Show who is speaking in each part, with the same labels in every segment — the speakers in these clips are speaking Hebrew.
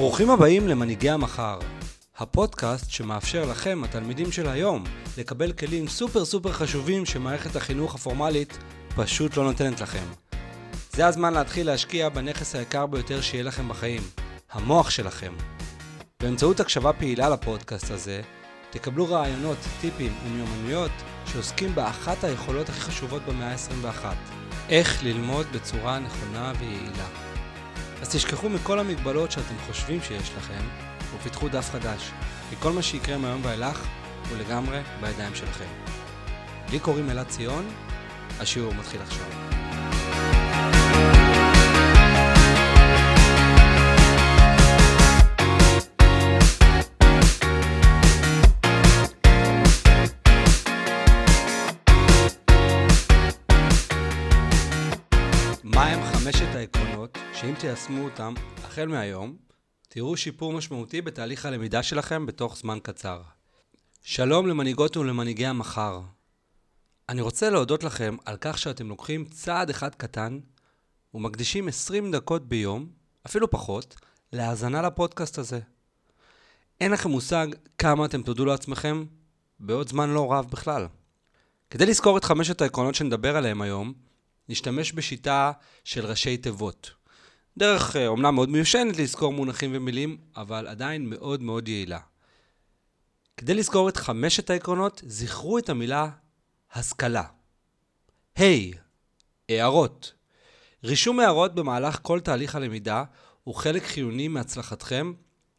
Speaker 1: ברוכים הבאים למנהיגי המחר, הפודקאסט שמאפשר לכם, התלמידים של היום, לקבל כלים סופר סופר חשובים שמערכת החינוך הפורמלית פשוט לא נותנת לכם. זה הזמן להתחיל להשקיע בנכס היקר ביותר שיהיה לכם בחיים, המוח שלכם. באמצעות הקשבה פעילה לפודקאסט הזה, תקבלו רעיונות, טיפים ומיומנויות שעוסקים באחת היכולות הכי חשובות במאה ה-21, איך ללמוד בצורה נכונה ויעילה. אז תשכחו מכל המגבלות שאתם חושבים שיש לכם, ופיתחו דף חדש, כי כל מה שיקרה מהיום ואילך הוא לגמרי בידיים שלכם. לי קוראים אלעד ציון, השיעור מתחיל עכשיו. מהם חמשת העקרונות שאם תיישמו אותם החל מהיום, תראו שיפור משמעותי בתהליך הלמידה שלכם בתוך זמן קצר. שלום למנהיגות ולמנהיגי המחר. אני רוצה להודות לכם על כך שאתם לוקחים צעד אחד קטן ומקדישים 20 דקות ביום, אפילו פחות, להאזנה לפודקאסט הזה. אין לכם מושג כמה אתם תודו לעצמכם בעוד זמן לא רב בכלל. כדי לזכור את חמשת העקרונות שנדבר עליהם היום, נשתמש בשיטה של ראשי תיבות. דרך אה, אומנם מאוד מיושנת לזכור מונחים ומילים, אבל עדיין מאוד מאוד יעילה. כדי לזכור את חמשת העקרונות, זכרו את המילה השכלה. היי, hey, הערות. רישום הערות במהלך כל תהליך הלמידה הוא חלק חיוני מהצלחתכם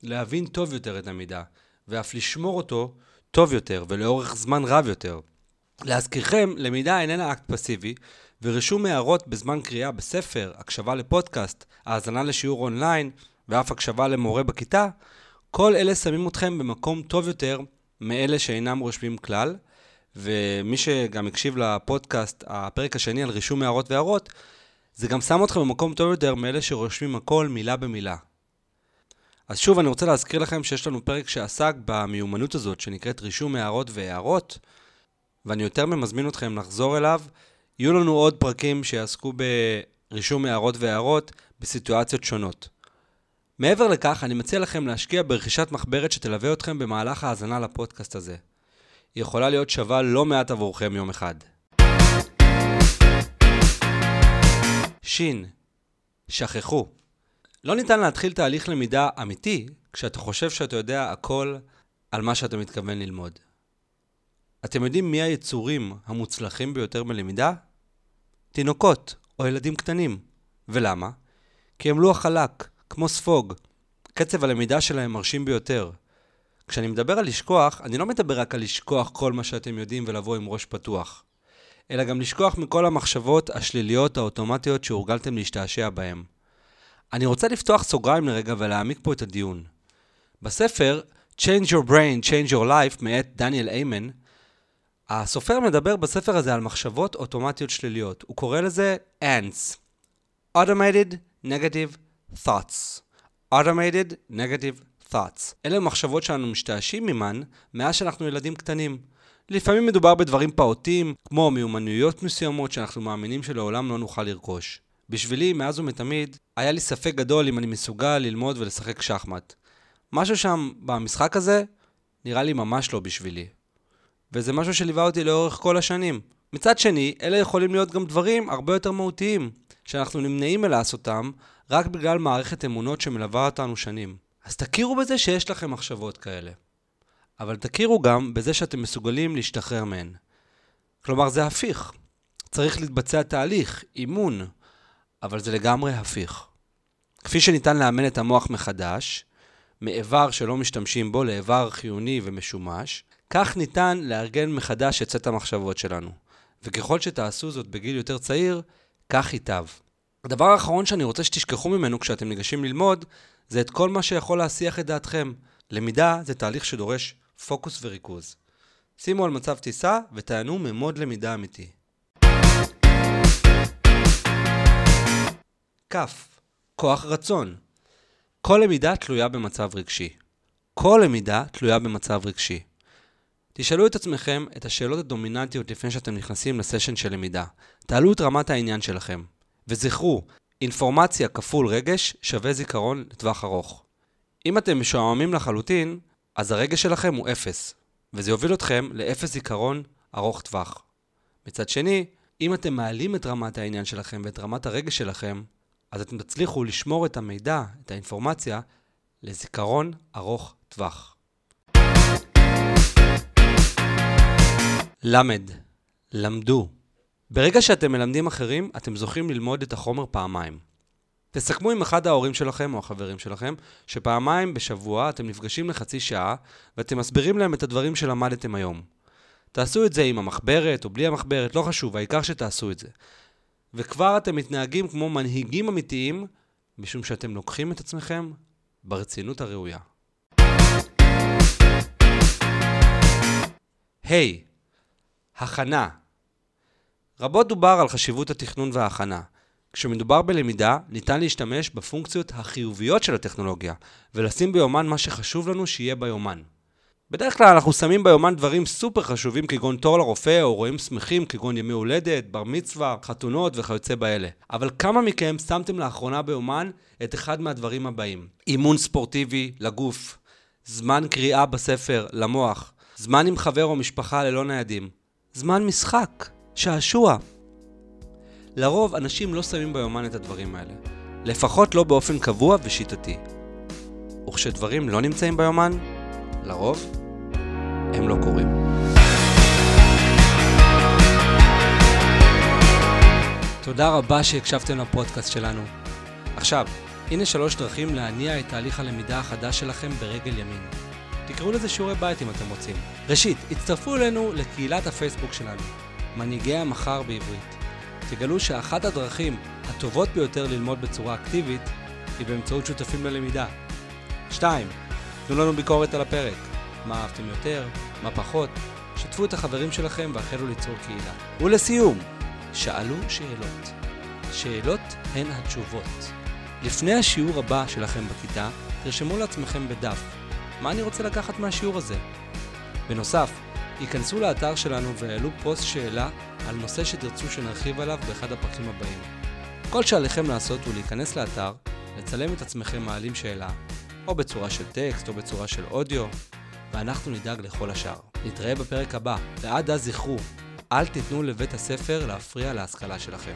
Speaker 1: להבין טוב יותר את המידע, ואף לשמור אותו טוב יותר ולאורך זמן רב יותר. להזכירכם, למידה איננה אקט פסיבי, ורישום הערות בזמן קריאה בספר, הקשבה לפודקאסט, האזנה לשיעור אונליין ואף הקשבה למורה בכיתה, כל אלה שמים אתכם במקום טוב יותר מאלה שאינם רושמים כלל, ומי שגם הקשיב לפודקאסט, הפרק השני על רישום הערות והערות, זה גם שם אתכם במקום טוב יותר מאלה שרושמים הכל מילה במילה. אז שוב, אני רוצה להזכיר לכם שיש לנו פרק שעסק במיומנות הזאת שנקראת רישום הערות והערות, ואני יותר ממזמין אתכם לחזור אליו. יהיו לנו עוד פרקים שיעסקו ברישום הערות והערות בסיטואציות שונות. מעבר לכך, אני מציע לכם להשקיע ברכישת מחברת שתלווה אתכם במהלך ההאזנה לפודקאסט הזה. היא יכולה להיות שווה לא מעט עבורכם יום אחד. שין, שכחו. לא ניתן להתחיל תהליך למידה אמיתי כשאתה חושב שאתה יודע הכל על מה שאתה מתכוון ללמוד. אתם יודעים מי היצורים המוצלחים ביותר בלמידה? תינוקות או ילדים קטנים. ולמה? כי הם לוח חלק, כמו ספוג. קצב הלמידה שלהם מרשים ביותר. כשאני מדבר על לשכוח, אני לא מדבר רק על לשכוח כל מה שאתם יודעים ולבוא עם ראש פתוח, אלא גם לשכוח מכל המחשבות השליליות האוטומטיות שהורגלתם להשתעשע בהן. אני רוצה לפתוח סוגריים לרגע ולהעמיק פה את הדיון. בספר Change Your Brain, Change Your Life מאת דניאל איימן, הסופר מדבר בספר הזה על מחשבות אוטומטיות שליליות. הוא קורא לזה ANTS, Automated Negative Thoughts. Automated Negative Thoughts. אלה מחשבות שאנו משתעשים עמן מאז שאנחנו ילדים קטנים. לפעמים מדובר בדברים פעוטים, כמו מיומנויות מסוימות שאנחנו מאמינים שלעולם לא נוכל לרכוש. בשבילי, מאז ומתמיד, היה לי ספק גדול אם אני מסוגל ללמוד ולשחק שחמט. משהו שם במשחק הזה נראה לי ממש לא בשבילי. וזה משהו שליווה אותי לאורך כל השנים. מצד שני, אלה יכולים להיות גם דברים הרבה יותר מהותיים, שאנחנו נמנעים מלעשותם רק בגלל מערכת אמונות שמלווה אותנו שנים. אז תכירו בזה שיש לכם מחשבות כאלה. אבל תכירו גם בזה שאתם מסוגלים להשתחרר מהן. כלומר, זה הפיך. צריך להתבצע תהליך, אימון, אבל זה לגמרי הפיך. כפי שניתן לאמן את המוח מחדש, מאיבר שלא משתמשים בו לאיבר חיוני ומשומש, כך ניתן לארגן מחדש את סט המחשבות שלנו. וככל שתעשו זאת בגיל יותר צעיר, כך ייטב. הדבר האחרון שאני רוצה שתשכחו ממנו כשאתם ניגשים ללמוד, זה את כל מה שיכול להסיח את דעתכם. למידה זה תהליך שדורש פוקוס וריכוז. שימו על מצב טיסה ותענו ממוד למידה אמיתי. כ. כוח רצון. כל למידה תלויה במצב רגשי. כל למידה תלויה במצב רגשי. תשאלו את עצמכם את השאלות הדומיננטיות לפני שאתם נכנסים לסשן של למידה. תעלו את רמת העניין שלכם. וזכרו, אינפורמציה כפול רגש שווה זיכרון לטווח ארוך. אם אתם משועממים לחלוטין, אז הרגש שלכם הוא אפס, וזה יוביל אתכם לאפס זיכרון ארוך טווח. מצד שני, אם אתם מעלים את רמת העניין שלכם ואת רמת הרגש שלכם, אז אתם תצליחו לשמור את המידע, את האינפורמציה, לזיכרון ארוך טווח. למד, למדו. ברגע שאתם מלמדים אחרים, אתם זוכים ללמוד את החומר פעמיים. תסכמו עם אחד ההורים שלכם או החברים שלכם, שפעמיים בשבוע אתם נפגשים לחצי שעה, ואתם מסבירים להם את הדברים שלמדתם היום. תעשו את זה עם המחברת או בלי המחברת, לא חשוב, העיקר שתעשו את זה. וכבר אתם מתנהגים כמו מנהיגים אמיתיים, משום שאתם לוקחים את עצמכם ברצינות הראויה. היי, hey, הכנה. רבות דובר על חשיבות התכנון וההכנה. כשמדובר בלמידה, ניתן להשתמש בפונקציות החיוביות של הטכנולוגיה, ולשים ביומן מה שחשוב לנו שיהיה ביומן. בדרך כלל אנחנו שמים ביומן דברים סופר חשובים כגון תור לרופא או רואים שמחים כגון ימי הולדת, בר מצווה, חתונות וכיוצא באלה. אבל כמה מכם שמתם לאחרונה ביומן את אחד מהדברים הבאים? אימון ספורטיבי לגוף, זמן קריאה בספר למוח, זמן עם חבר או משפחה ללא ניידים, זמן משחק, שעשוע. לרוב אנשים לא שמים ביומן את הדברים האלה, לפחות לא באופן קבוע ושיטתי. וכשדברים לא נמצאים ביומן, לרוב הם לא קורים. תודה רבה שהקשבתם לפודקאסט שלנו. עכשיו, הנה שלוש דרכים להניע את תהליך הלמידה החדש שלכם ברגל ימין. תקראו לזה שיעורי בית אם אתם רוצים. ראשית, הצטרפו אלינו לקהילת הפייסבוק שלנו, מנהיגי המחר בעברית. תגלו שאחת הדרכים הטובות ביותר ללמוד בצורה אקטיבית היא באמצעות שותפים ללמידה. 2. תנו לנו ביקורת על הפרק. מה אהבתם יותר, מה פחות, שתפו את החברים שלכם והחלו ליצור קהילה. ולסיום, שאלו שאלות. שאלות הן התשובות. לפני השיעור הבא שלכם בכיתה, תרשמו לעצמכם בדף, מה אני רוצה לקחת מהשיעור הזה? בנוסף, היכנסו לאתר שלנו והעלו פוסט שאלה על נושא שתרצו שנרחיב עליו באחד הפרקים הבאים. כל שעליכם לעשות הוא להיכנס לאתר, לצלם את עצמכם מעלים שאלה, או בצורה של טקסט או בצורה של אודיו, ואנחנו נדאג לכל השאר. נתראה בפרק הבא, ועד אז זכרו, אל תיתנו לבית הספר להפריע להשכלה שלכם.